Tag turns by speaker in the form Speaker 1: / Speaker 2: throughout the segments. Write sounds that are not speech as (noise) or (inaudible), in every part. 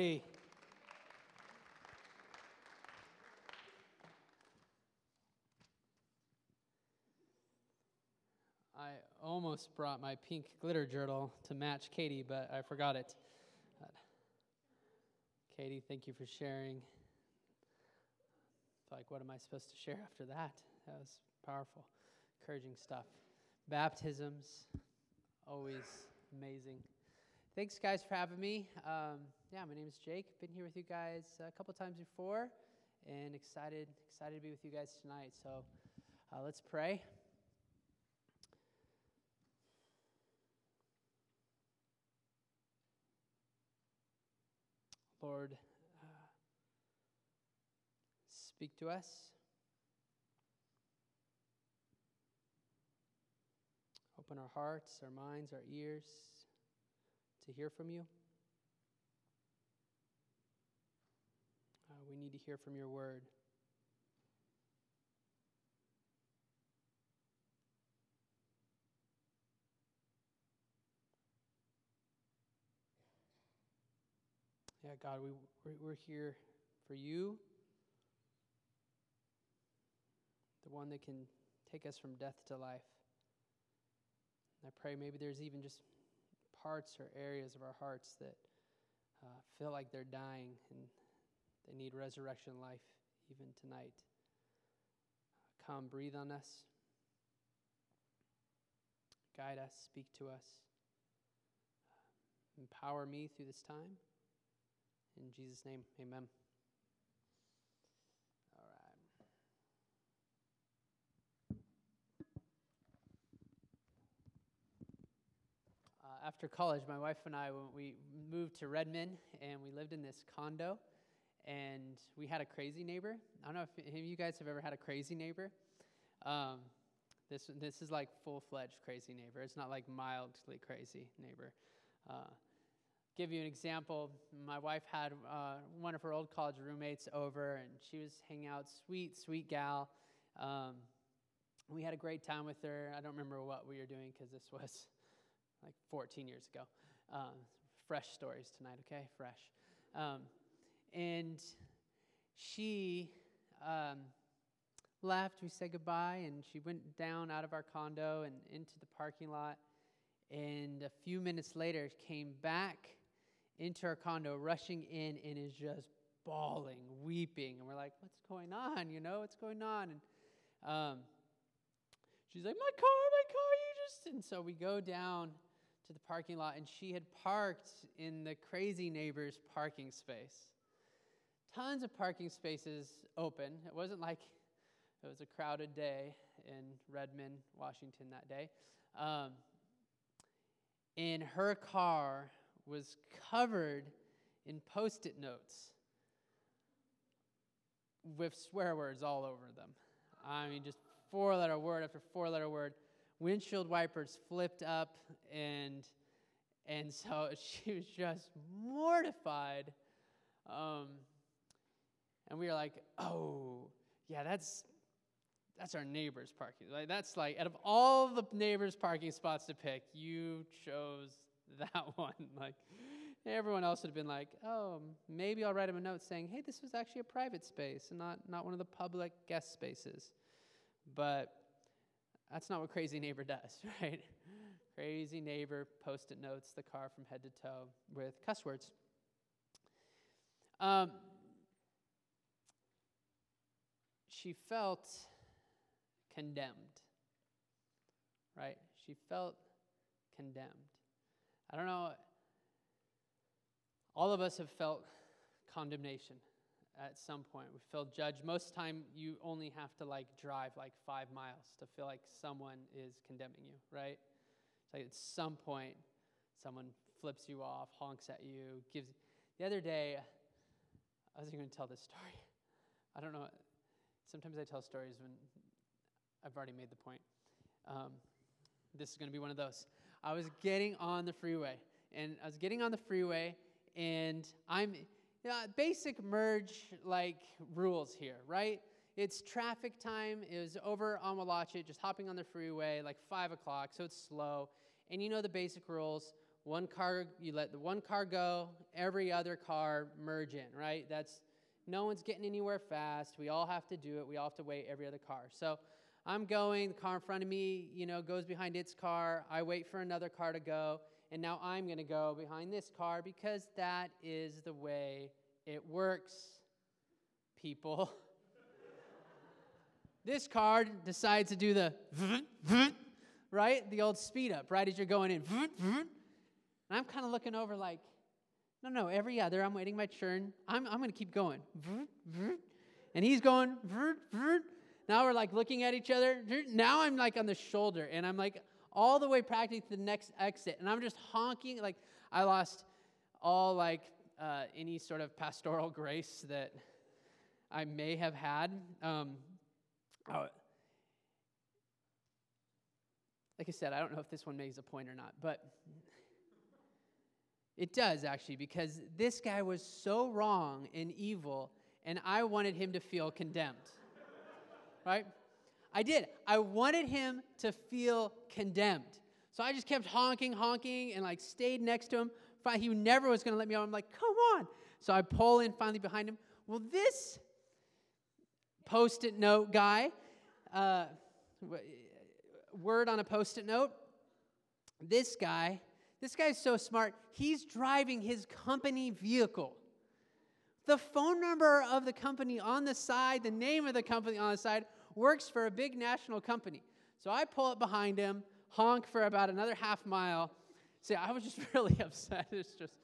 Speaker 1: Hey. I almost brought my pink glitter journal to match Katie, but I forgot it. But Katie, thank you for sharing. Like, what am I supposed to share after that? That was powerful, encouraging stuff. Baptisms, always amazing. Thanks, guys, for having me. Um, yeah, my name is Jake. Been here with you guys a couple times before, and excited excited to be with you guys tonight. So, uh, let's pray. Lord, uh, speak to us. Open our hearts, our minds, our ears to hear from you. Uh, we need to hear from your word. Yeah, God, we, we're, here for you, the one that can take us from death to life. And I pray maybe there's even just parts or areas of our hearts that uh, feel like they're dying and they need resurrection life even tonight. Come, breathe on us, guide us, speak to us, empower me through this time. In Jesus' name, amen. After college, my wife and I, we moved to Redmond, and we lived in this condo, and we had a crazy neighbor. I don't know if any of you guys have ever had a crazy neighbor. Um, this, this is like full-fledged crazy neighbor. It's not like mildly crazy neighbor. Uh, give you an example. My wife had uh, one of her old college roommates over, and she was hanging out. Sweet, sweet gal. Um, we had a great time with her. I don't remember what we were doing because this was like 14 years ago. Um, fresh stories tonight, okay? Fresh. Um, and she um, left. We said goodbye, and she went down out of our condo and into the parking lot. And a few minutes later, came back into our condo, rushing in, and is just bawling, weeping. And we're like, what's going on? You know, what's going on? And um, she's like, my car, my car, you just. And so we go down to the parking lot, and she had parked in the crazy neighbor's parking space. Tons of parking spaces open. It wasn't like it was a crowded day in Redmond, Washington that day. Um, in her car was covered in post it notes with swear words all over them. I mean, just four letter word after four letter word. Windshield wipers flipped up, and, and so (laughs) she was just mortified. Um, and we were like, oh, yeah, that's, that's our neighbor's parking. Like, that's like, out of all the neighbor's parking spots to pick, you chose (laughs) that one. Like everyone else would have been like, oh, maybe I'll write him a note saying, hey, this was actually a private space and not, not one of the public guest spaces. But that's not what Crazy Neighbor does, (laughs) right? Crazy Neighbor post it notes the car from head to toe with cuss words. Um, she felt condemned, right? She felt condemned. I don't know. All of us have felt condemnation at some point. We feel judged. Most time, you only have to like drive like five miles to feel like someone is condemning you, right? It's like at some point, someone flips you off, honks at you, gives. The other day, I wasn't going to tell this story. (laughs) I don't know. Sometimes I tell stories when I've already made the point. Um, this is going to be one of those. I was getting on the freeway, and I was getting on the freeway, and I'm know, basic merge like rules here, right? It's traffic time. It was over on Wallachit, just hopping on the freeway, like five o'clock, so it's slow. And you know the basic rules. one car, you let the one car go, every other car merge in, right? That's no one's getting anywhere fast. We all have to do it. We all have to wait every other car. So I'm going, the car in front of me, you know, goes behind its car. I wait for another car to go, and now I'm going to go behind this car because that is the way it works, people. (laughs) this car decides to do the (laughs) right? The old speed up, right? As you're going in. And I'm kind of looking over like, no, no, every other, I'm waiting my turn. I'm, I'm going to keep going. And he's going, now we're like looking at each other. Now I'm like on the shoulder and I'm like all the way practically to the next exit. And I'm just honking. Like I lost all like uh, any sort of pastoral grace that I may have had. Um, oh, like I said, I don't know if this one makes a point or not, but it does actually, because this guy was so wrong and evil, and I wanted him to feel condemned. right? I did. I wanted him to feel condemned. So I just kept honking, honking, and like stayed next to him. He never was going to let me out. I'm like, come on. So I pull in finally behind him. Well, this post it note guy, uh, word on a post it note, this guy this guy's so smart. He's driving his company vehicle. The phone number of the company on the side, the name of the company on the side, works for a big national company. So I pull up behind him, honk for about another half mile. See, I was just (laughs) really upset. (laughs) It's just,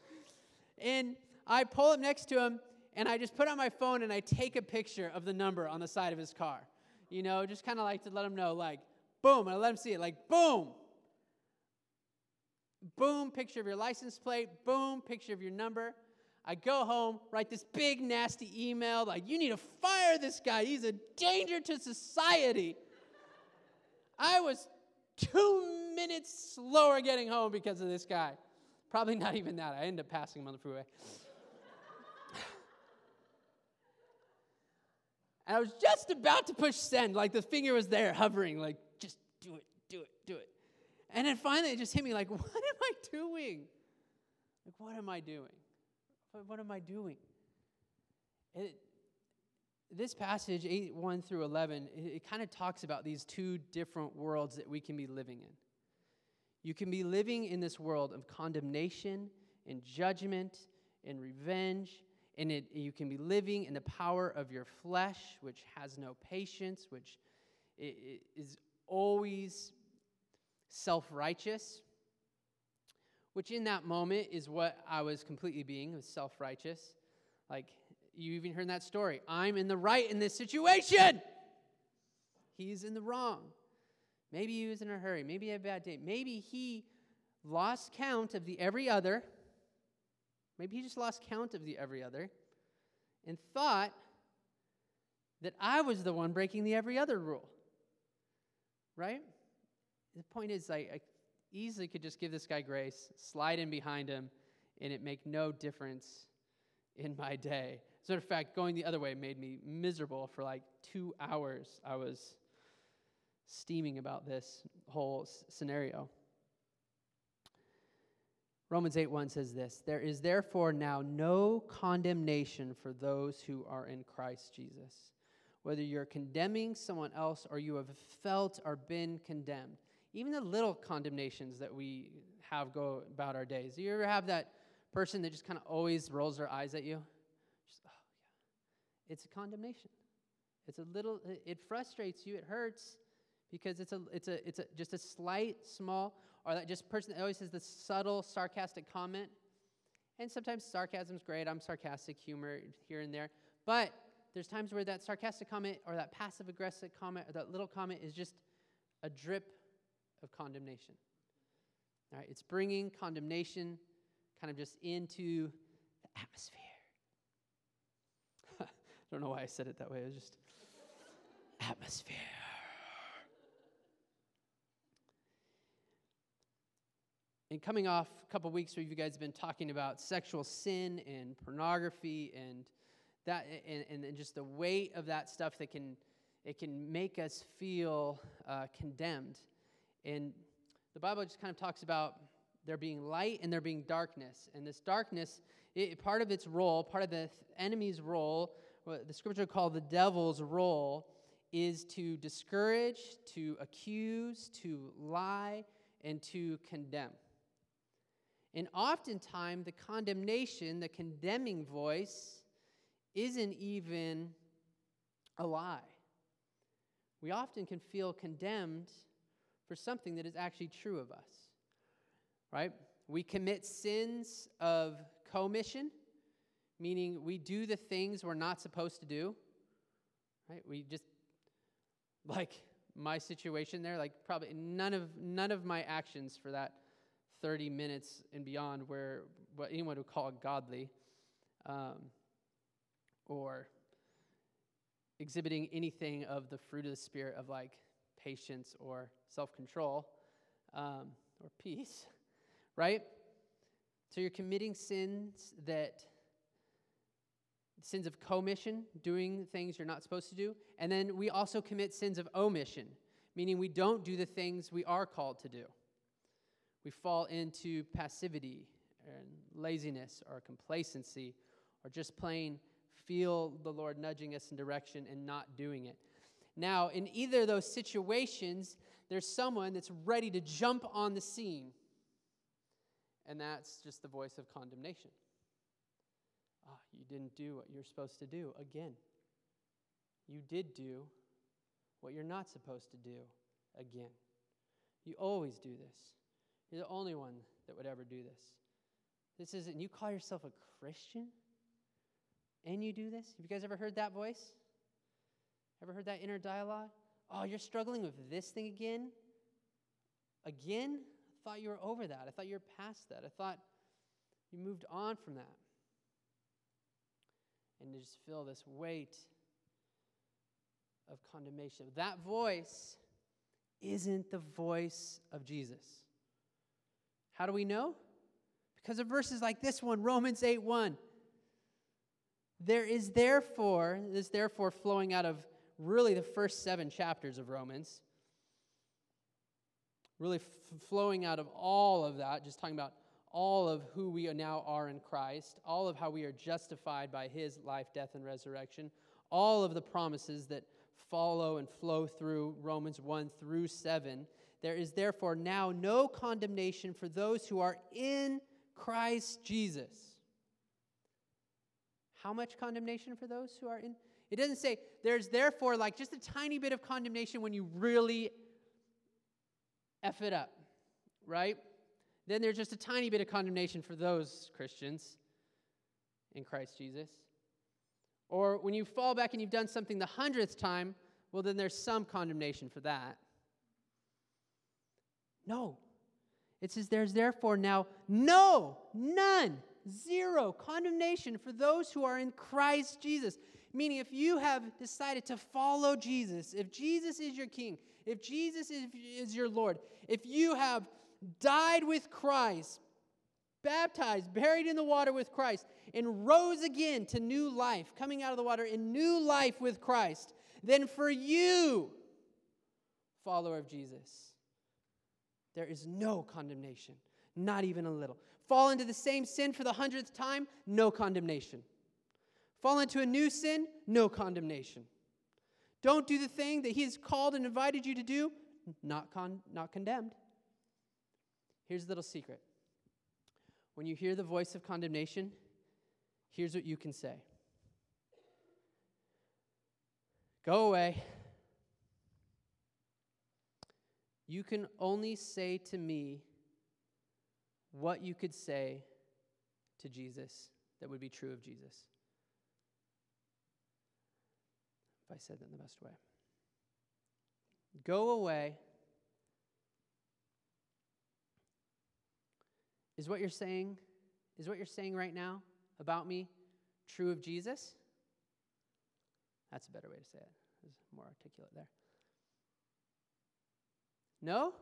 Speaker 1: and I pull up next to him, and I just put on my phone and I take a picture of the number on the side of his car. You know, just kind of like to let him know, like, boom, and I let him see it, like, boom, Boom, picture of your license plate. Boom, picture of your number. I go home, write this big, nasty email like, you need to fire this guy. He's a danger to society. I was two minutes slower getting home because of this guy. Probably not even that. I end up passing him on the freeway. (laughs) and I was just about to push send, like the finger was there hovering, like, just do it, do it, do it. And then finally it just hit me like, (laughs) what am I doing? Like, what am I doing? What, am I doing? It, this passage, 8 1 through 11, it, it kind of talks about these two different worlds that we can be living in. You can be living in this world of condemnation and judgment and revenge, and it, you can be living in the power of your flesh, which has no patience, which is always self righteous, which in that moment is what I was completely being, was self righteous. Like, you even heard that story. I'm in the right in this situation. He's in the wrong. Maybe he was in a hurry. Maybe he had a bad day. Maybe he lost count of the every other. Maybe he just lost count of the every other and thought that I was the one breaking the every other rule. Right? the point is, I, I easily could just give this guy grace, slide in behind him, and it make no difference in my day. As a matter of fact, going the other way made me miserable for like two hours. I was steaming about this whole s- scenario. Romans 8 1 says this There is therefore now no condemnation for those who are in Christ Jesus. Whether you're condemning someone else or you have felt or been condemned, even the little condemnations that we have go about our days. Do you ever have that person that just kind of always rolls their eyes at you? Just, oh, yeah. It's a condemnation. It's a little, it frustrates you, it hurts because it's a, it's a, it's a, just a slight, small, or that just person that always has this subtle, sarcastic comment. And sometimes sarcasm's great. I'm sarcastic, humor here and there. But there's times where that sarcastic comment or that passive aggressive comment or that little comment is just a drip of condemnation. All right, it's bringing condemnation kind of just into the atmosphere. (laughs) I don't know why I said it that way. It was just atmosphere. And coming off a couple of weeks where you guys have been talking about sexual sin and pornography and that and, and just the weight of that stuff that can it can make us feel uh, condemned and the Bible just kind of talks about there being light and there being darkness. And this darkness, it, part of its role, part of the enemy's role, what the scripture called the devil's role, is to discourage, to accuse, to lie, and to condemn. And oftentimes, the condemnation, the condemning voice, isn't even a lie. We often can feel condemned for something that is actually true of us, right? We commit sins of commission, meaning we do the things we're not supposed to do, right? We just, like my situation there, like probably none of, none of my actions for that 30 minutes and beyond where what anyone would call godly um, or exhibiting anything of the fruit of the Spirit of like patience or self control um, or peace, (laughs) right? So you're committing sins that, sins of commission, doing things you're not supposed to do. And then we also commit sins of omission, meaning we don't do the things we are called to do. We fall into passivity and laziness or complacency or just plain feel the Lord nudging us in direction and not doing it. Now, in either of those situations, there's someone that's ready to jump on the scene, and that's just the voice of condemnation. Ah, you didn't do what you're supposed to do again. You did do what you're not supposed to do again. You always do this. You're the only one that would ever do this. This isn't, you call yourself a Christian? and you do this? Have you guys ever heard that voice? Ever heard that inner dialogue? Oh, you're struggling with this thing again? Again? I thought you were over that. I thought you were past that. I thought you moved on from that. And to just feel this weight of condemnation. That voice isn't the voice of Jesus. How do we know? Because of verses like this one, Romans 8 1. There is therefore, this therefore flowing out of really the first seven chapters of Romans, really f- flowing out of all of that, just talking about all of who we now are in Christ, all of how we are justified by his life, death, and resurrection, all of the promises that follow and flow through Romans 1 through 7. There is therefore now no condemnation for those who are in Christ Jesus. How much condemnation for those who are in? It doesn't say there's therefore like just a tiny bit of condemnation when you really F it up, right? Then there's just a tiny bit of condemnation for those Christians in Christ Jesus. Or when you fall back and you've done something the hundredth time, well, then there's some condemnation for that. No. It says there's therefore now no, none Zero condemnation for those who are in Christ Jesus. Meaning, if you have decided to follow Jesus, if Jesus is your King, if Jesus is, is your Lord, if you have died with Christ, baptized, buried in the water with Christ, and rose again to new life, coming out of the water in new life with Christ, then for you, follower of Jesus, there is no condemnation, not even a little. Fall into the same sin for the hundredth time, no condemnation. Fall into a new sin, no condemnation. Don't do the thing that He has called and invited you to do, not, con- not condemned. Here's a little secret. When you hear the voice of condemnation, here's what you can say Go away. You can only say to me, what you could say to Jesus that would be true of Jesus. If I said that in the best way. Go away. Is what you're saying, is what you're saying right now about me true of Jesus? That's a better way to say it. It's more articulate there. No?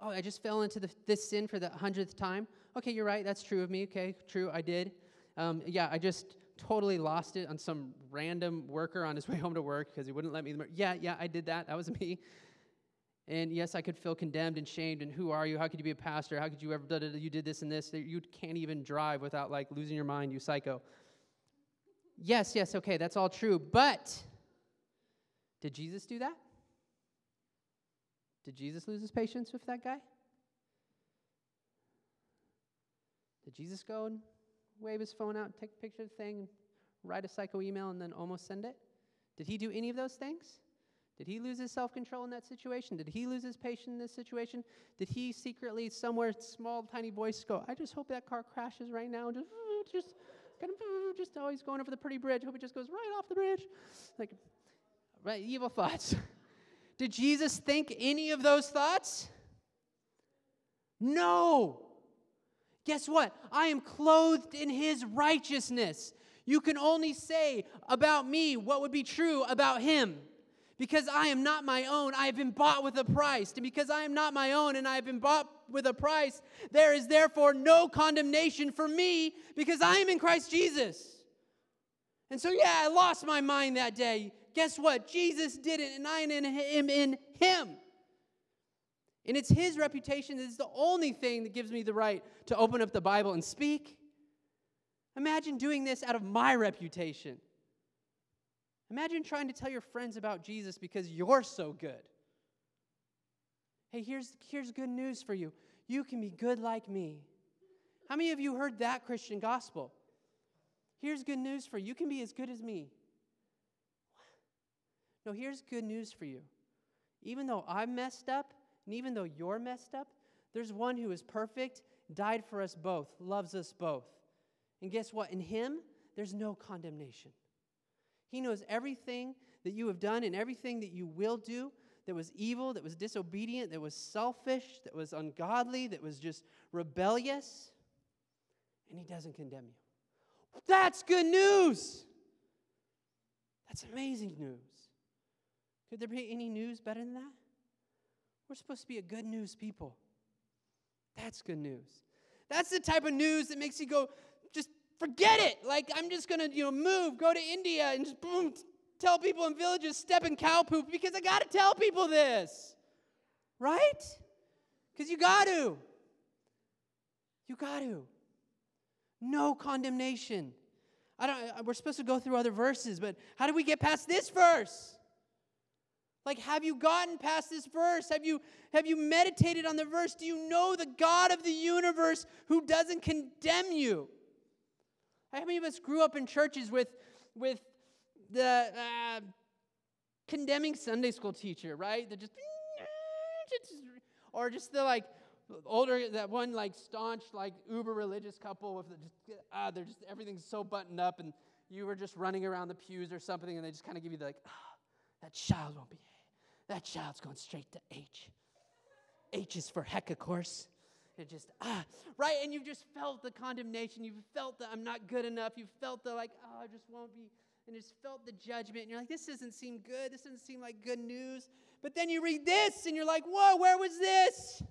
Speaker 1: Oh, I just fell into the, this sin for the hundredth time. Okay, you're right. That's true of me. Okay, true. I did. Um, yeah, I just totally lost it on some random worker on his (laughs) way home to work because he wouldn't let me. Yeah, yeah, I did that. That was (laughs) me. And yes, I could feel condemned and shamed. And who are you? How could you be a pastor? How could you ever? You did this and this. You can't even drive without like losing your mind. You psycho. Yes, yes, okay, that's all true. But did Jesus do that? Did Jesus lose his patience with that guy? Did Jesus go and wave his phone out, take a picture of the thing, write a psycho email, and then almost send it? Did he do any of those things? Did he lose his self control in that situation? Did he lose his patience in this situation? Did he secretly, somewhere, small, tiny voice go, I just hope that car crashes right now? Just, just, kind of, just always going over the pretty bridge. Hope it just goes right off the bridge. Like, right, evil thoughts. (laughs) Did Jesus think any of those thoughts? No. Guess what? I am clothed in his righteousness. You can only say about me what would be true about him. Because I am not my own, I have been bought with a price. And because I am not my own and I have been bought with a price, there is therefore no condemnation for me because I am in Christ Jesus. And so, yeah, I lost my mind that day. Guess what? Jesus did it, and I am in him. And it's his reputation that is the only thing that gives me the right to open up the Bible and speak. Imagine doing this out of my reputation. Imagine trying to tell your friends about Jesus because you're so good. Hey, here's, here's good news for you you can be good like me. How many of you heard that Christian gospel? Here's good news for you. You can be as good as me. No, here's good news for you. Even though I'm messed up, and even though you're messed up, there's one who is perfect, died for us both, loves us both. And guess what? In him, there's no condemnation. He knows everything that you have done and everything that you will do that was evil, that was disobedient, that was selfish, that was ungodly, that was just rebellious. And He doesn't condemn you. That's good news. That's amazing news. Could there be any news better than that? We're supposed to be a good news people. That's good news. That's the type of news that makes you go, just Forget it. Like, I'm just going to, you know, move, go to India, and just boom, tell people in villages, step in cow poop because I got to tell people this. Right? Because you got to. You got to. No condemnation. I don't, we're supposed to go through other verses, but how do we get past this verse? Like, have you gotten past this verse? Have you, have you meditated on the verse? Do you know the God of the universe who doesn't condemn you? How many of us grew up in churches with, with the uh, condemning Sunday school teacher, right? That just, or just the like older, that one like staunch, like uber religious couple with the just, ah, they're just, everything's so buttoned up and you were just running around the pews or something and they just kind of give you the like, ah, that child won't be, that child's going straight to H. H is for heck, of course. It just, ah, right? And you've just felt the condemnation. You've felt the I'm not good enough. You've felt the like, oh, I just won't be, and just felt the judgment. And you're like, this doesn't seem good. This doesn't seem like good news. But then you read this and you're like, whoa, where was this?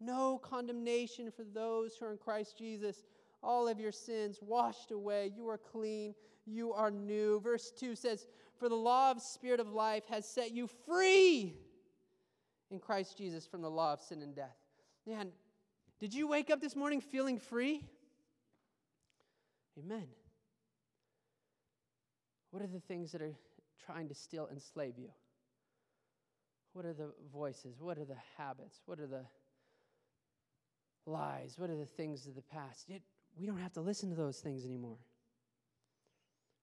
Speaker 1: No condemnation for those who are in Christ Jesus. All of your sins washed away. You are clean. You are new. Verse 2 says, For the law of spirit of life has set you free in Christ Jesus from the law of sin and death. Man, did you wake up this morning feeling free? Amen. What are the things that are trying to still enslave you? What are the voices? What are the habits? What are the lies? What are the things of the past? It, we don't have to listen to those things anymore.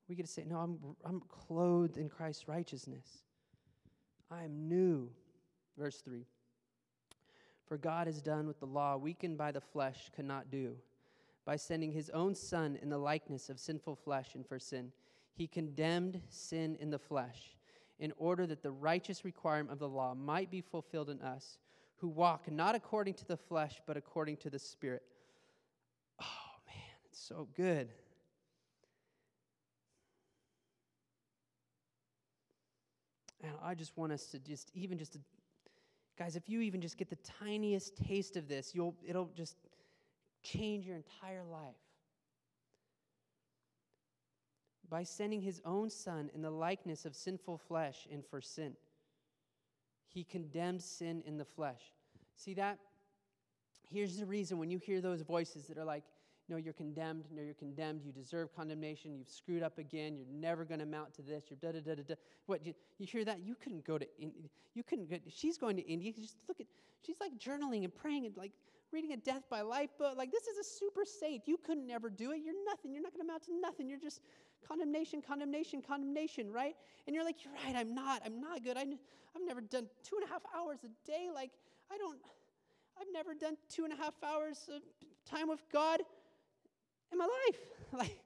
Speaker 1: We get to say, No, I'm, I'm clothed in Christ's righteousness. I am new. Verse 3. For God has done what the law, weakened by the flesh, could not do. By sending his own Son in the likeness of sinful flesh and for sin, he condemned sin in the flesh, in order that the righteous requirement of the law might be fulfilled in us, who walk not according to the flesh, but according to the Spirit. So good. And I just want us to just, even just to Guys, if you even just get the tiniest taste of this, you'll, it'll just change your entire life. By sending his own son in the likeness of sinful flesh and for sin, He condemned sin in the flesh. See that? Here's the reason when you hear those voices that are like, no, you're condemned. No, you're condemned. You deserve condemnation. You've screwed up again. You're never going to amount to this. You're da da da da da. What you, you hear that? You couldn't go to. You couldn't go. She's going to India. Just look at. She's like journaling and praying and like reading a death by life book. Like this is a super saint. You couldn't ever do it. You're nothing. You're not going to amount to nothing. You're just condemnation, condemnation, condemnation, right? And you're like, you're right. I'm not. I'm not good. I, I've never done two and a half hours a day. Like I don't. I've never done two and a half hours of time with God in my life. (laughs) Like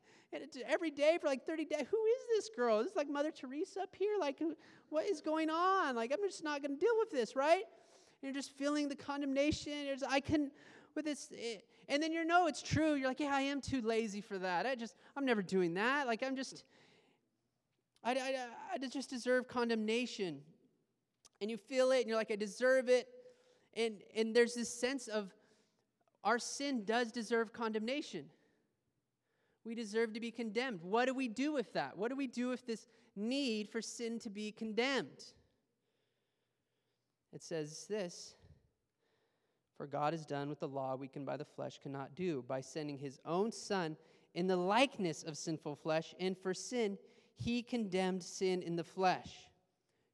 Speaker 1: every day for like 30 days. Who is this girl? Is this like Mother Teresa up here? Like, what is going on? Like, I'm just not going to deal with this, right? And you're just feeling the condemnation. You're just, I can, with this. It, and then you know it's true. You're like, yeah, I am too lazy for that. I just, I'm never doing that. Like, I'm just, I, I, I just deserve condemnation. And you feel it, and you're like, I deserve it. And, and there's this sense of our sin does deserve condemnation we deserve to be condemned. What do we do with that? What do we do with this need for sin to be condemned? It says this For God has done what the law, weakened by the flesh, cannot do by sending his own Son in the likeness of sinful flesh, and for sin, he condemned sin in the flesh.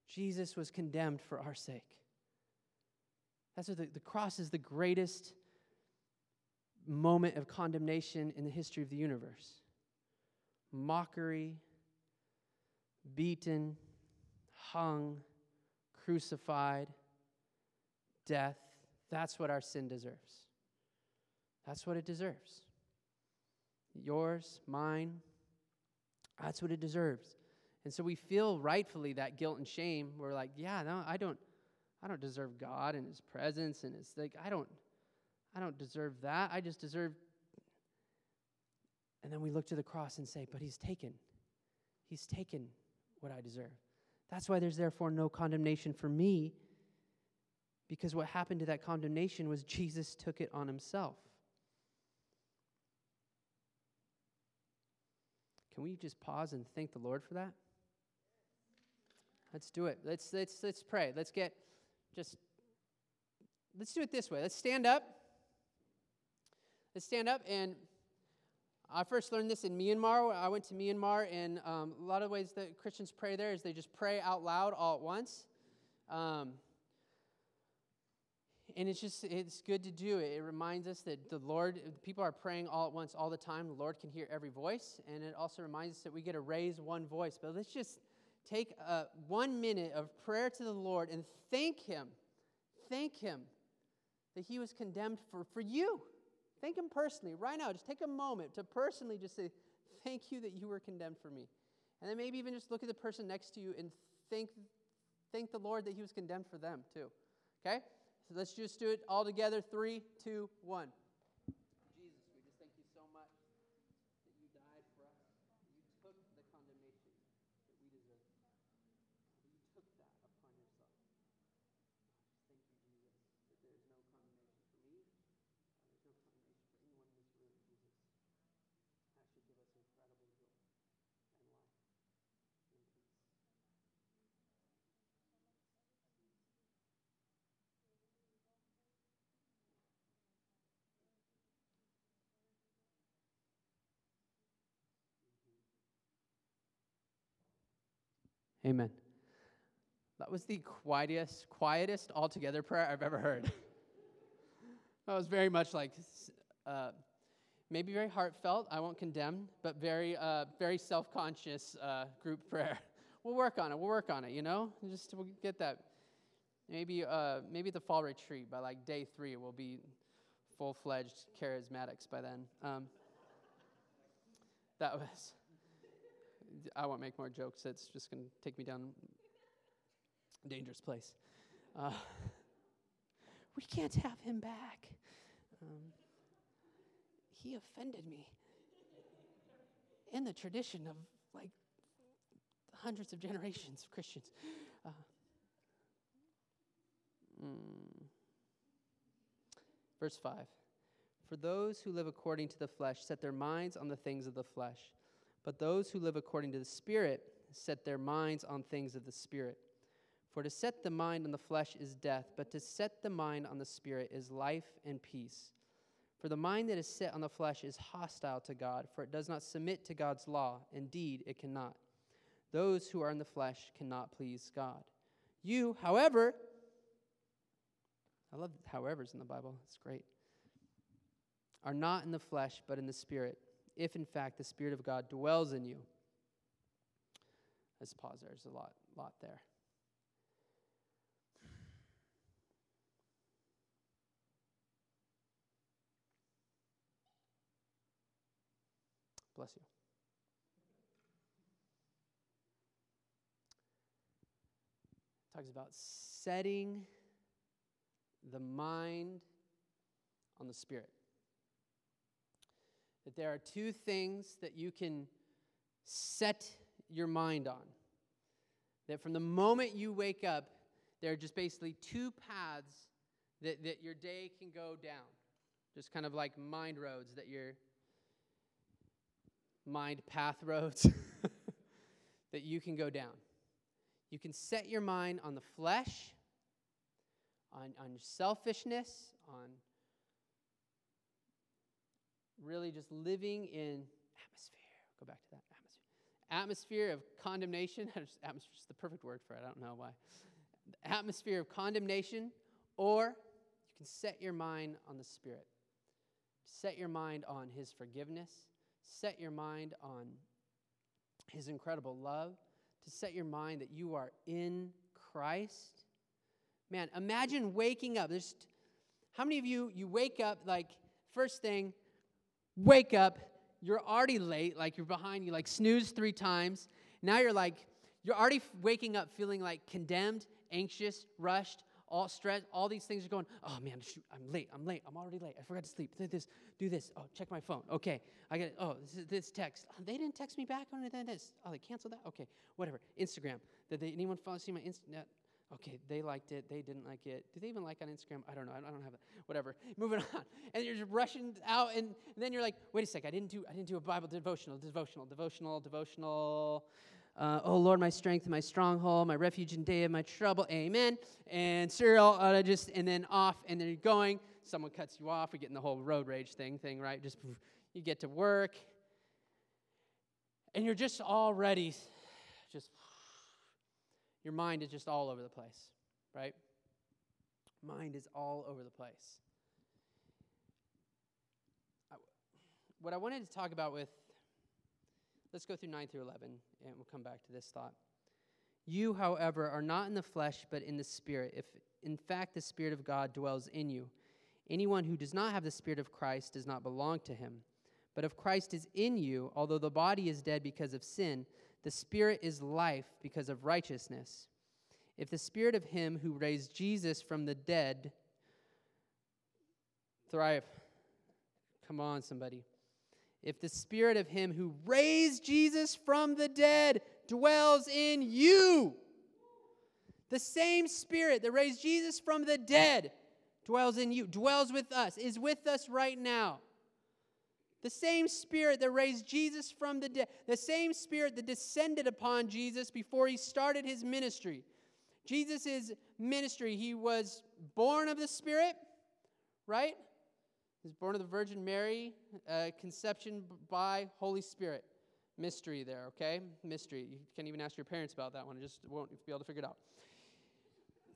Speaker 1: Jesus was condemned for our sake. That's what the, the cross is the greatest moment of condemnation in the history of the universe mockery, beaten, hung, crucified, death. That's what our sin deserves. That's what it deserves. Yours, mine, that's what it deserves. And so we feel rightfully that guilt and shame. We're like, yeah, no, I don't I don't deserve God and his presence and it's like I don't I don't deserve that. I just deserve. And then we look to the cross and say, But he's taken. He's taken what I deserve. That's why there's therefore no condemnation for me, because what happened to that condemnation was Jesus took it on himself. Can we just pause and thank the Lord for that? Let's do it. Let's let's let's pray. Let's get just let's do it this way. Let's stand up. Let's stand up. And I first learned this in Myanmar. I went to Myanmar, and um, a lot of ways that Christians pray there is they just pray out loud all at once. Um, and it's just it's good to do it it reminds us that the lord people are praying all at once all the time the lord can hear every voice and it also reminds us that we get to raise one voice but let's just take uh, one minute of prayer to the lord and thank him thank him that he was condemned for, for you Thank Him personally, right now. Just take a moment to personally just say, Thank you that you were condemned for me. And then maybe even just look at the person next to you and thank, thank the Lord that He was condemned for them, too. Okay? So let's just do it all together. Three, two, one. Amen. That was the quietest, quietest altogether prayer I've ever heard. (laughs) that was very much like, uh, maybe very heartfelt. I won't condemn, but very, uh, very self-conscious uh, group prayer. (laughs) We'll work on it. We'll work on it. You know, just we'll get that. Maybe, uh, maybe the fall retreat by like day three, we'll be full-fledged charismatics by then. Um, (laughs) that was. I won't make more jokes. It's just going to take me down a dangerous place. Uh, (laughs) we can't have him back. Um, he offended me in the tradition of like hundreds of generations of Christians. Uh, mm. Verse 5 For those who live according to the flesh set their minds on the things of the flesh but those who live according to the Spirit set their minds on things of the Spirit. For to set the mind on the flesh is death, but to set the mind on the spirit is life and peace. For the mind that is set on the flesh is hostile to God, for it does not submit to God's law. Indeed, it cannot. Those who are in the flesh cannot please God. You, however, I love however's in the Bible, it's great, are not in the flesh, but in the spirit, if in fact the Spirit of God dwells in you. Let's pause there. There's a lot, lot there. Bless you. Talks about setting the mind on the spirit. That there are two things that you can set your mind on. That from the moment you wake up, there are just basically two paths that, that your day can go down. Just kind of like mind roads that your mind path roads (laughs) that you can go down. You can set your mind on the flesh, on, on selfishness, on really just living in atmosphere. Go back to that atmosphere. Atmosphere of condemnation. (laughs) atmosphere is the perfect word for it. I don't know why. atmosphere of condemnation, or you can set your mind on the Spirit. Set your mind on His forgiveness set your mind on his incredible love, to set your mind that you are in Christ. Man, imagine waking up. There's how many of you you wake up like first thing, wake up, you're already late, like you're behind, you like snooze 3 times. Now you're like you're already waking up feeling like condemned, anxious, rushed, all stress, all these things are going, oh man, shoot, I'm late, I'm late, I'm already late. I forgot to sleep. Do this, do this. Oh, check my phone. Okay, I got. Oh, this is this text. Oh, they didn't text me back on this. Oh, they canceled that? Okay, whatever. Instagram. Did they, anyone follow, see my Instagram? Okay, they liked it. They didn't like it. Do they even like on Instagram? I don't know. I don't have it. Whatever. (laughs) Moving on. And you're just rushing out, and, then you're like, wait a sec. I didn't do. I didn't do a Bible devotional. Devotional. Devotional. Devotional. Uh, oh Lord, my strength, my stronghold, my refuge in day of my trouble, amen. And Cyril, uh, just, and then off, and then you're going. Someone cuts you off. We're getting the whole road rage thing, thing, right? Just you get to work, and you're just already, just, your mind is just all over the place, right? Mind is all over the place. What I wanted to talk about with Let's go through 9 through 11, and we'll come back to this thought. You, however, are not in the flesh, but in the Spirit, if in fact the Spirit of God dwells in you. Anyone who does not have the Spirit of Christ does not belong to him. But if Christ is in you, although the body is dead because of sin, the Spirit is life because of righteousness. If the Spirit of him who raised Jesus from the dead, thrive. Come on, somebody if the spirit of him who raised Jesus from the dead dwells in you, the same spirit that raised Jesus from the dead dwells in you, dwells with us, is with us right now. The same spirit that raised Jesus from the dead, the same spirit that descended upon Jesus before he started his ministry. Jesus' ministry, he was born of the Spirit, right? He was born of the Virgin Mary, uh, conception by Holy Spirit. Mystery there, okay? Mystery. You can't even ask your parents about that one. I just won't be able to figure it out.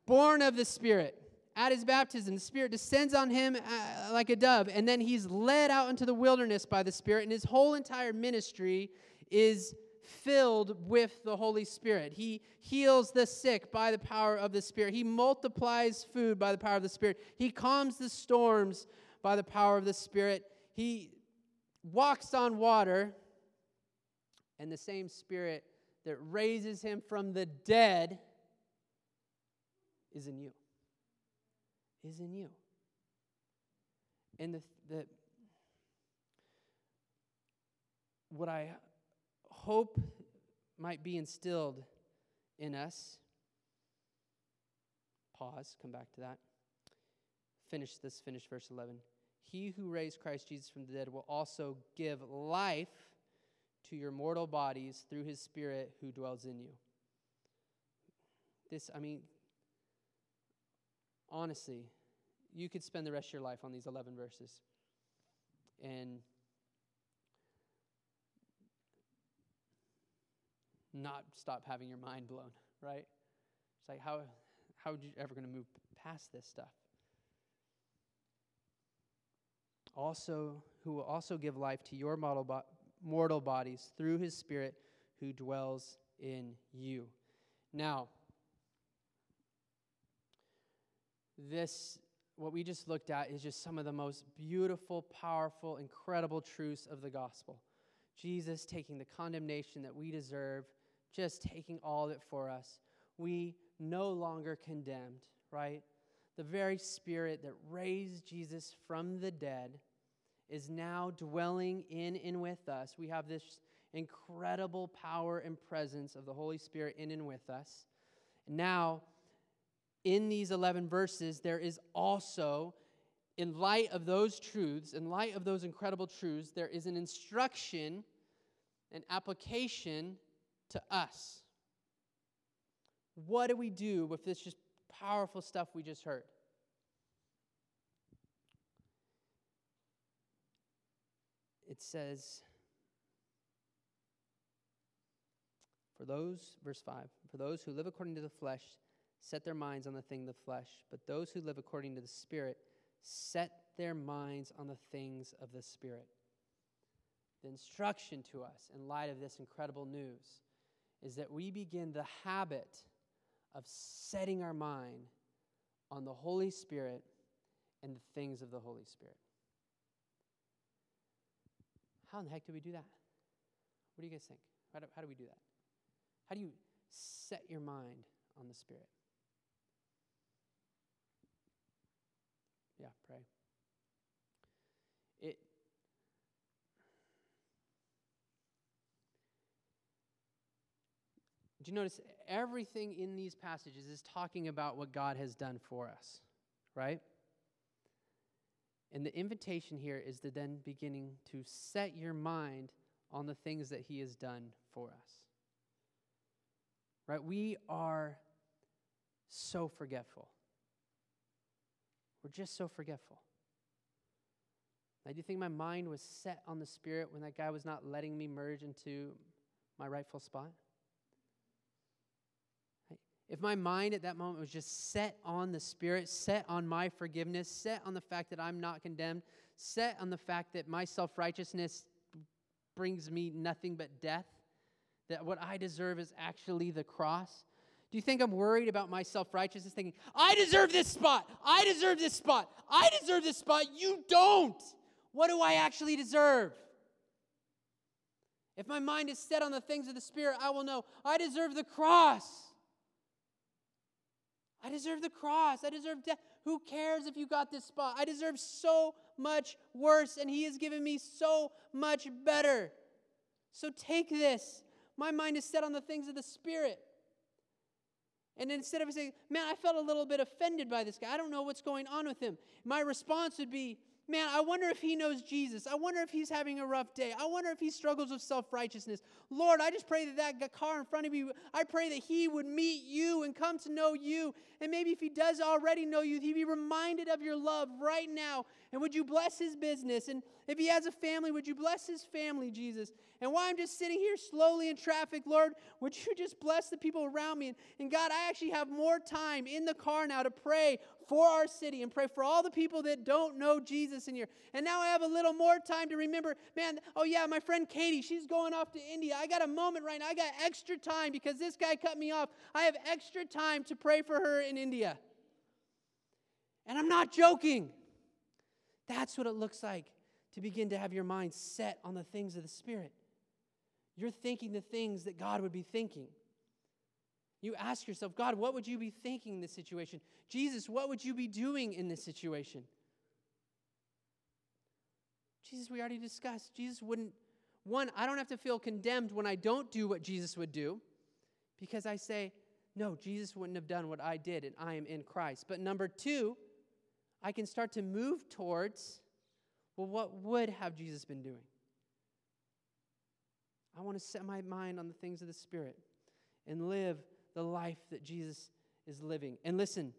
Speaker 1: Born of the Spirit. At his baptism, the Spirit descends on him uh, like a dove, and then he's led out into the wilderness by the Spirit, and his whole entire ministry is filled with the Holy Spirit. He heals the sick by the power of the Spirit. He multiplies food by the power of the Spirit. He calms the storms by the power of the Spirit. He walks on water, and the same Spirit that raises him from the dead is in you. Is in you. And the, the what I hope might be instilled in us. Pause, come back to that. Finish this, finish verse 11. He who raised Christ Jesus from the dead will also give life to your mortal bodies through his Spirit who dwells in you. this, I mean, honestly, you could spend the rest of your life on these 11 verses. And not stop having your mind blown, right? It's like, how, how are you ever going to move past this stuff? Also, who will also give life to your bo- mortal bodies through his Spirit who dwells in you. Now, this, what we just looked at, is just some of the most beautiful, powerful, incredible truths of the gospel. Jesus taking the condemnation that we deserve, just taking all of it for us. We no longer condemned, right? The very spirit that raised Jesus from the dead is now dwelling in and with us. We have this incredible power and presence of the Holy Spirit in and with us. And Now, in these 11 verses, there is also, in light of those truths, in light of those incredible truths, there is an instruction, an application to us. What do we do with this just powerful stuff we just heard? It says, for those, verse 5, for those who live according to the flesh, set their minds on the thing of the flesh, but those who live according to the Spirit, set their minds on the things of the Spirit. The instruction to us in light of this incredible news is that we begin the habit of setting our mind on the Holy Spirit and the things of the Holy Spirit. How in the heck do we do that? What do you guys think? How do, how do we do that? How do you set your mind on the Spirit? Yeah, pray. It Do you notice everything in these passages is talking about what God has done for us, right? And the invitation here is to then beginning to set your mind on the things that He has done for us. Right? We are so forgetful. We're just so forgetful. I do you think my mind was set on the Spirit when that guy was not letting me merge into my rightful spot. If my mind at that moment was just set on the Spirit, set on my forgiveness, set on the fact that I'm not condemned, set on the fact that my self righteousness brings me nothing but death, that what I deserve is actually the cross. Do you think I'm worried about my self righteousness, thinking, I deserve this spot, I deserve this spot, I deserve this spot? You don't. What do I actually deserve? If my mind is set on the things of the Spirit, I will know I deserve the cross. I deserve the cross. I deserve death. Who cares if you got this spot? I deserve so much worse, and He has given me so much better. So take this. My mind is set on the things of the Spirit. And instead of saying, man, I felt a little bit offended by this guy, I don't know what's going on with him, my response would be, man, I wonder if he knows Jesus. I wonder if he's having a rough day. I wonder if he struggles with self righteousness. Lord, I just pray that that car in front of you, I pray that he would meet you and come to know you. And maybe if he does already know you, he'd be reminded of your love right now. And would you bless his business? And if he has a family, would you bless his family, Jesus? And while I'm just sitting here slowly in traffic, Lord, would you just bless the people around me? And, and God, I actually have more time in the car now to pray for our city and pray for all the people that don't know Jesus in here. And now I have a little more time to remember, man, oh yeah, my friend Katie, she's going off to India. I got a moment right now. I got extra time because this guy cut me off. I have extra time to pray for her in India. And I'm not joking. That's what it looks like to begin to have your mind set on the things of the Spirit. You're thinking the things that God would be thinking. You ask yourself, God, what would you be thinking in this situation? Jesus, what would you be doing in this situation? Jesus, we already discussed. Jesus wouldn't, one, I don't have to feel condemned when I don't do what Jesus would do because I say, no, Jesus wouldn't have done what I did and I am in Christ. But number two, I can start to move towards, well, what would have Jesus been doing? I want to set my mind on the things of the Spirit and live the life that Jesus is living. And listen,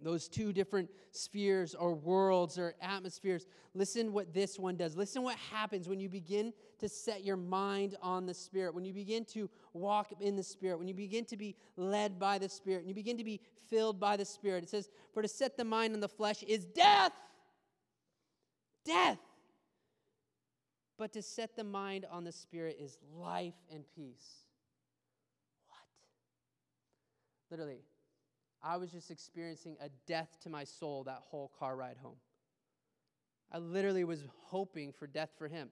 Speaker 1: those two different spheres or worlds or atmospheres. Listen what this one does. Listen what happens when you begin to set your mind on the Spirit, when you begin to walk in the Spirit, when you begin to be led by the Spirit, and you begin to be filled by the Spirit. It says, For to set the mind on the flesh is death. Death. But to set the mind on the Spirit is life and peace. What? Literally, I was just experiencing a death to my soul that whole car ride home. I literally was hoping for death for him.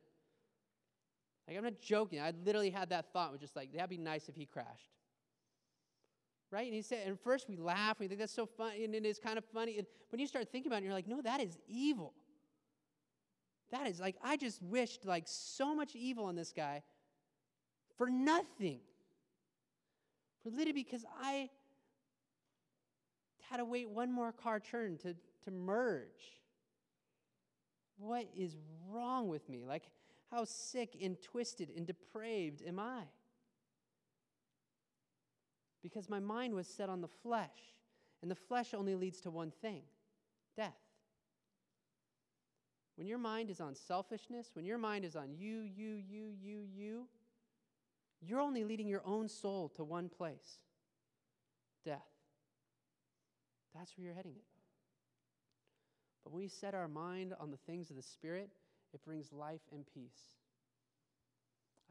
Speaker 1: Like, I'm not joking. I literally had that thought, was just like, that'd be nice if he crashed. Right? And he said, and first we laugh, we think that's so funny, and it is kind of funny. And when you start thinking about it, you're like, no, that is evil. That is like, I just wished like so much evil on this guy for nothing. For literally because I had to wait one more car turn to, to merge. What is wrong with me? Like, how sick and twisted and depraved am I? Because my mind was set on the flesh, and the flesh only leads to one thing death. When your mind is on selfishness, when your mind is on you, you, you, you, you, you're only leading your own soul to one place death. That's where you're heading it. But when we set our mind on the things of the Spirit, it brings life and peace.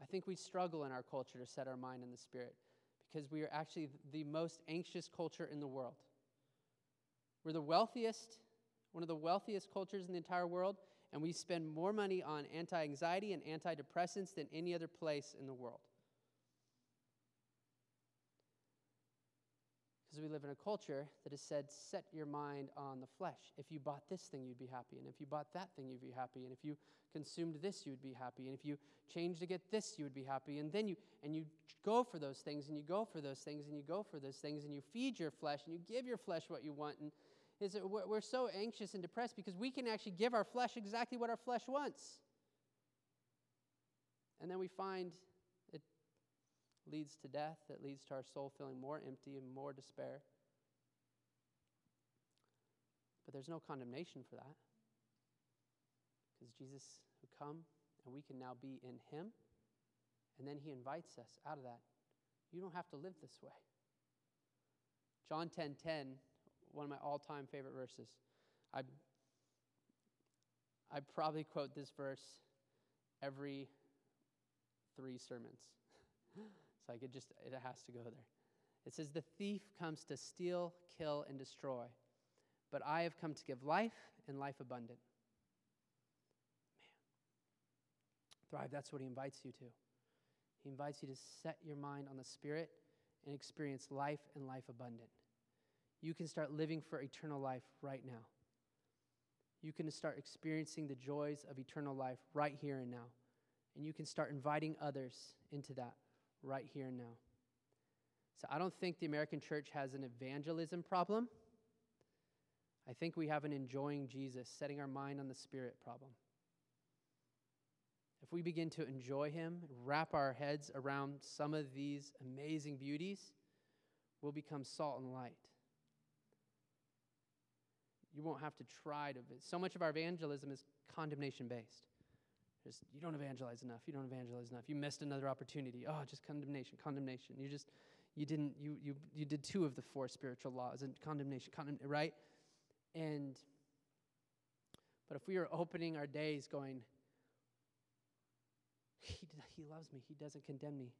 Speaker 1: I think we struggle in our culture to set our mind in the Spirit because we are actually the most anxious culture in the world. We're the wealthiest, one of the wealthiest cultures in the entire world, and we spend more money on anti anxiety and antidepressants than any other place in the world. We live in a culture that has said, set your mind on the flesh. If you bought this thing, you'd be happy. And if you bought that thing, you'd be happy. And if you consumed this, you'd be happy. And if you changed to get this, you would be happy. And then you, and you go for those things, and you go for those things, and you go for those things, and you feed your flesh, and you give your flesh what you want. And is it, we're so anxious and depressed because we can actually give our flesh exactly what our flesh wants. And then we find leads to death, that leads to our soul feeling more empty and more despair. But there's no condemnation for that. Because Jesus who come and we can now be in him, and then he invites us out of that. You don't have to live this way. John 10:10, 10, 10, one of my all-time favorite verses. I I probably quote this verse every three sermons. (laughs) like it just it has to go there. It says the thief comes to steal, kill and destroy. But I have come to give life and life abundant. Man. Thrive, that's what he invites you to. He invites you to set your mind on the Spirit and experience life and life abundant. You can start living for eternal life right now. You can start experiencing the joys of eternal life right here and now. And you can start inviting others into that right here and now. So I don't think the American church has an evangelism problem. I think we have an enjoying Jesus, setting our mind on the Spirit problem. If we begin to enjoy Him, wrap our heads around some of these amazing beauties, we'll become salt and light. You won't have to try to. So much of our evangelism is condemnation based. Just, you don't evangelize enough. You don't evangelize enough. You missed another opportunity. Oh, just condemnation, condemnation. You just, you didn't, you, you, you did two of the four spiritual laws and condemnation, condemn, right? And, but if we are opening our days going, he, he loves me, he doesn't condemn me.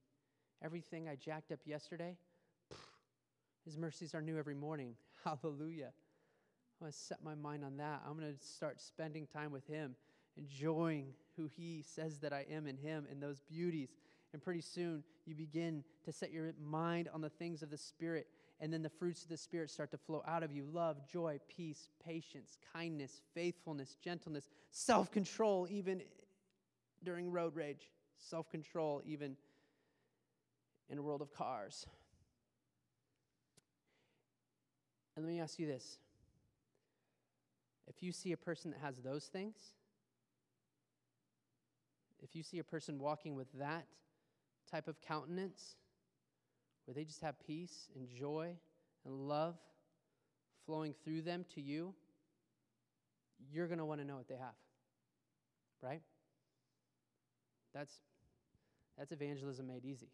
Speaker 1: Everything I jacked up yesterday, his mercies are new every morning. (laughs) Hallelujah. I'm going to set my mind on that. I'm going to start spending time with him enjoying who He says that I am in Him and those beauties. And pretty soon you begin to set your mind on the things of the Spirit. And then the fruits of the Spirit start to flow out of you love, joy, peace, patience, kindness, faithfulness, gentleness, self control, even during road rage, self control, even in a world of cars. And let me ask you this if you see a person that has those things, if you see a person walking with that type of countenance, where they just have peace and joy and love flowing through them to you, you're going to want to know what they have. Right? That's that's evangelism made easy.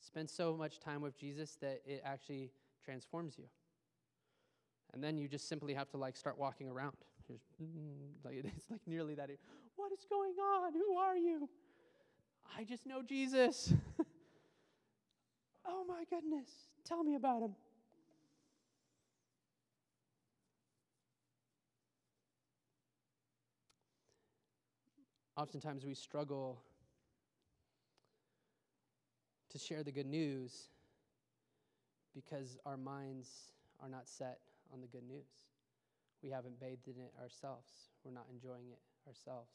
Speaker 1: Spend so much time with Jesus that it actually transforms you. And then you just simply have to like start walking around. (laughs) like (laughs) it's like nearly that. What is going on? Who are you? I just know Jesus. (laughs) oh my goodness. Tell me about him. Oftentimes we struggle to share the good news because our minds are not set on the good news. We haven't bathed in it ourselves. We're not enjoying it ourselves.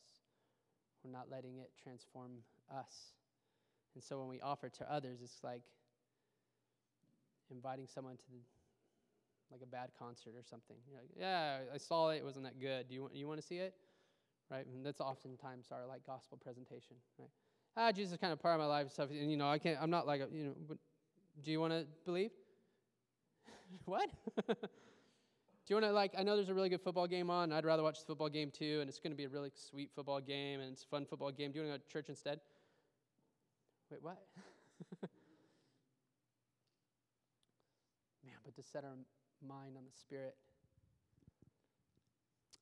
Speaker 1: We're not letting it transform us. And so when we offer to others, it's like inviting someone to the, like a bad concert or something. You're like, yeah, I saw it. It wasn't that good. Do you want, you want to see it? Right? And that's oftentimes our like gospel presentation. Right? Ah, Jesus is kind of part of my life and stuff. And you know, I can't. I'm not like a, you know. do you want to believe? (laughs) what? (laughs) you want to like? I know there's a really good football game on. I'd rather watch the football game too, and it's going to be a really sweet football game, and it's a fun football game. Do you want to go to church instead? Wait, what? (laughs) Man, but to set our mind on the Spirit.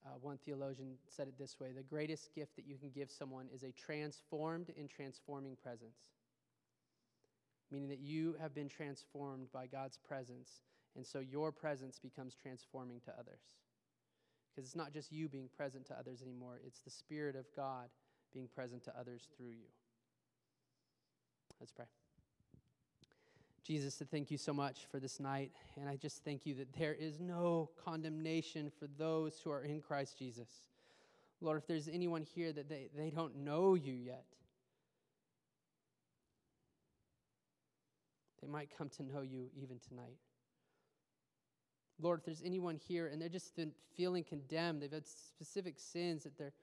Speaker 1: Uh, one theologian said it this way The greatest gift that you can give someone is a transformed and transforming presence. Meaning that you have been transformed by God's presence, and so your presence becomes transforming to others. Because it's not just you being present to others anymore, it's the Spirit of God being present to others through you. Let's pray. Jesus, I thank you so much for this night. And I just thank you that there is no condemnation for those who are in Christ Jesus. Lord, if there's anyone here that they, they don't know you yet, they might come to know you even tonight. Lord, if there's anyone here and they're just feeling condemned, they've had specific sins that they're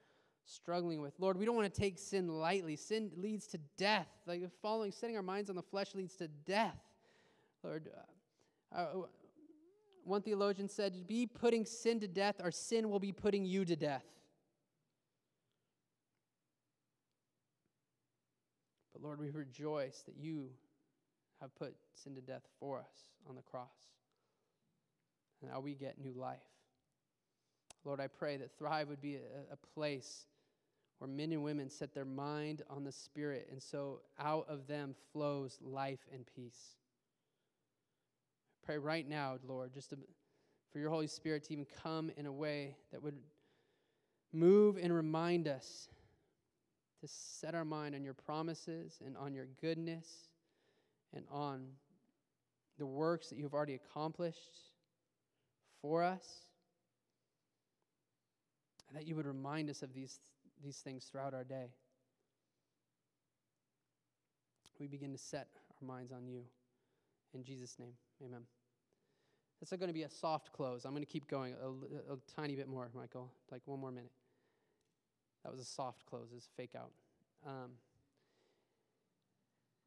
Speaker 1: struggling with. Lord, we don't want to take sin lightly. Sin leads to death. Like following, setting our minds on the flesh leads to death. Lord, uh, uh, one theologian said, Be putting sin to death, or sin will be putting you to death. But Lord, we rejoice that you have put sin to death for us on the cross. And now we get new life. Lord, I pray that Thrive would be a, a place where men and women set their mind on the Spirit, and so out of them flows life and peace. Pray right now, Lord, just to, for your Holy Spirit to even come in a way that would move and remind us to set our mind on your promises and on your goodness and on the works that you've already accomplished for us. And that you would remind us of these these things throughout our day. We begin to set our minds on you. In Jesus' name, amen. This is going to be a soft close. I'm going to keep going a, a, tiny bit more, Michael, like one more minute. That was a soft close, it's fake out. Um,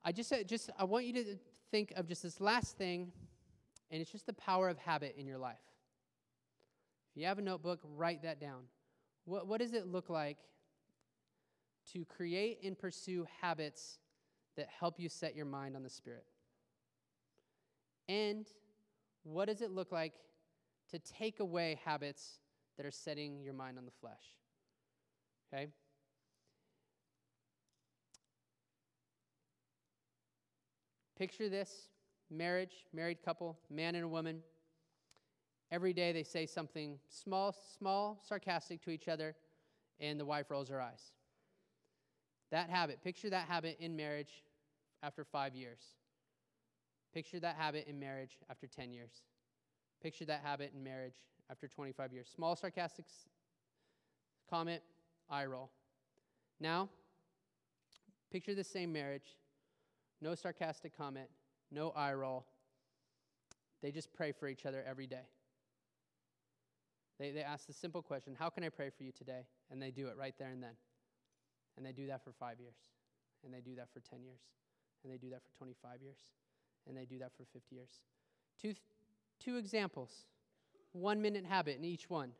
Speaker 1: I just said, just I want you to think of just this last thing, and it's just the power of habit in your life. You have a notebook, write that down. What, what does it look like to create and pursue habits that help you set your mind on the Spirit? And what does it look like to take away habits that are setting your mind on the flesh? Okay? Picture this marriage, married couple, man and a woman. Every day they say something small, small, sarcastic to each other, and the wife rolls her eyes. That habit, picture that habit in marriage after five years. Picture that habit in marriage after 10 years. Picture that habit in marriage after 25 years. Small sarcastic comment, eye roll. Now, picture the same marriage, no sarcastic comment, no eye roll. They just pray for each other every day. They, they ask the simple question, How can I pray for you today? And they do it right there and then. And they do that for five years. And they do that for 10 years. And they do that for 25 years. And they do that for 50 years. Two, two examples, one minute habit in each one.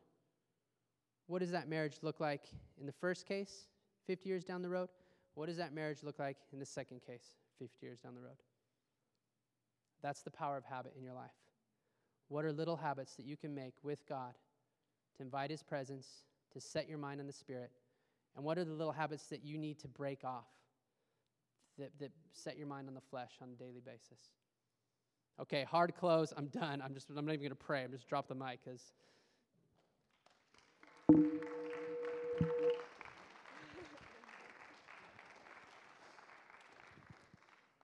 Speaker 1: What does that marriage look like in the first case, 50 years down the road? What does that marriage look like in the second case, 50 years down the road? That's the power of habit in your life. What are little habits that you can make with God to invite His presence, to set your mind on the Spirit? And what are the little habits that you need to break off that, that set your mind on the flesh on a daily basis? Okay, hard close. I'm done. I'm just I'm not even going to pray. I'm just drop the mic because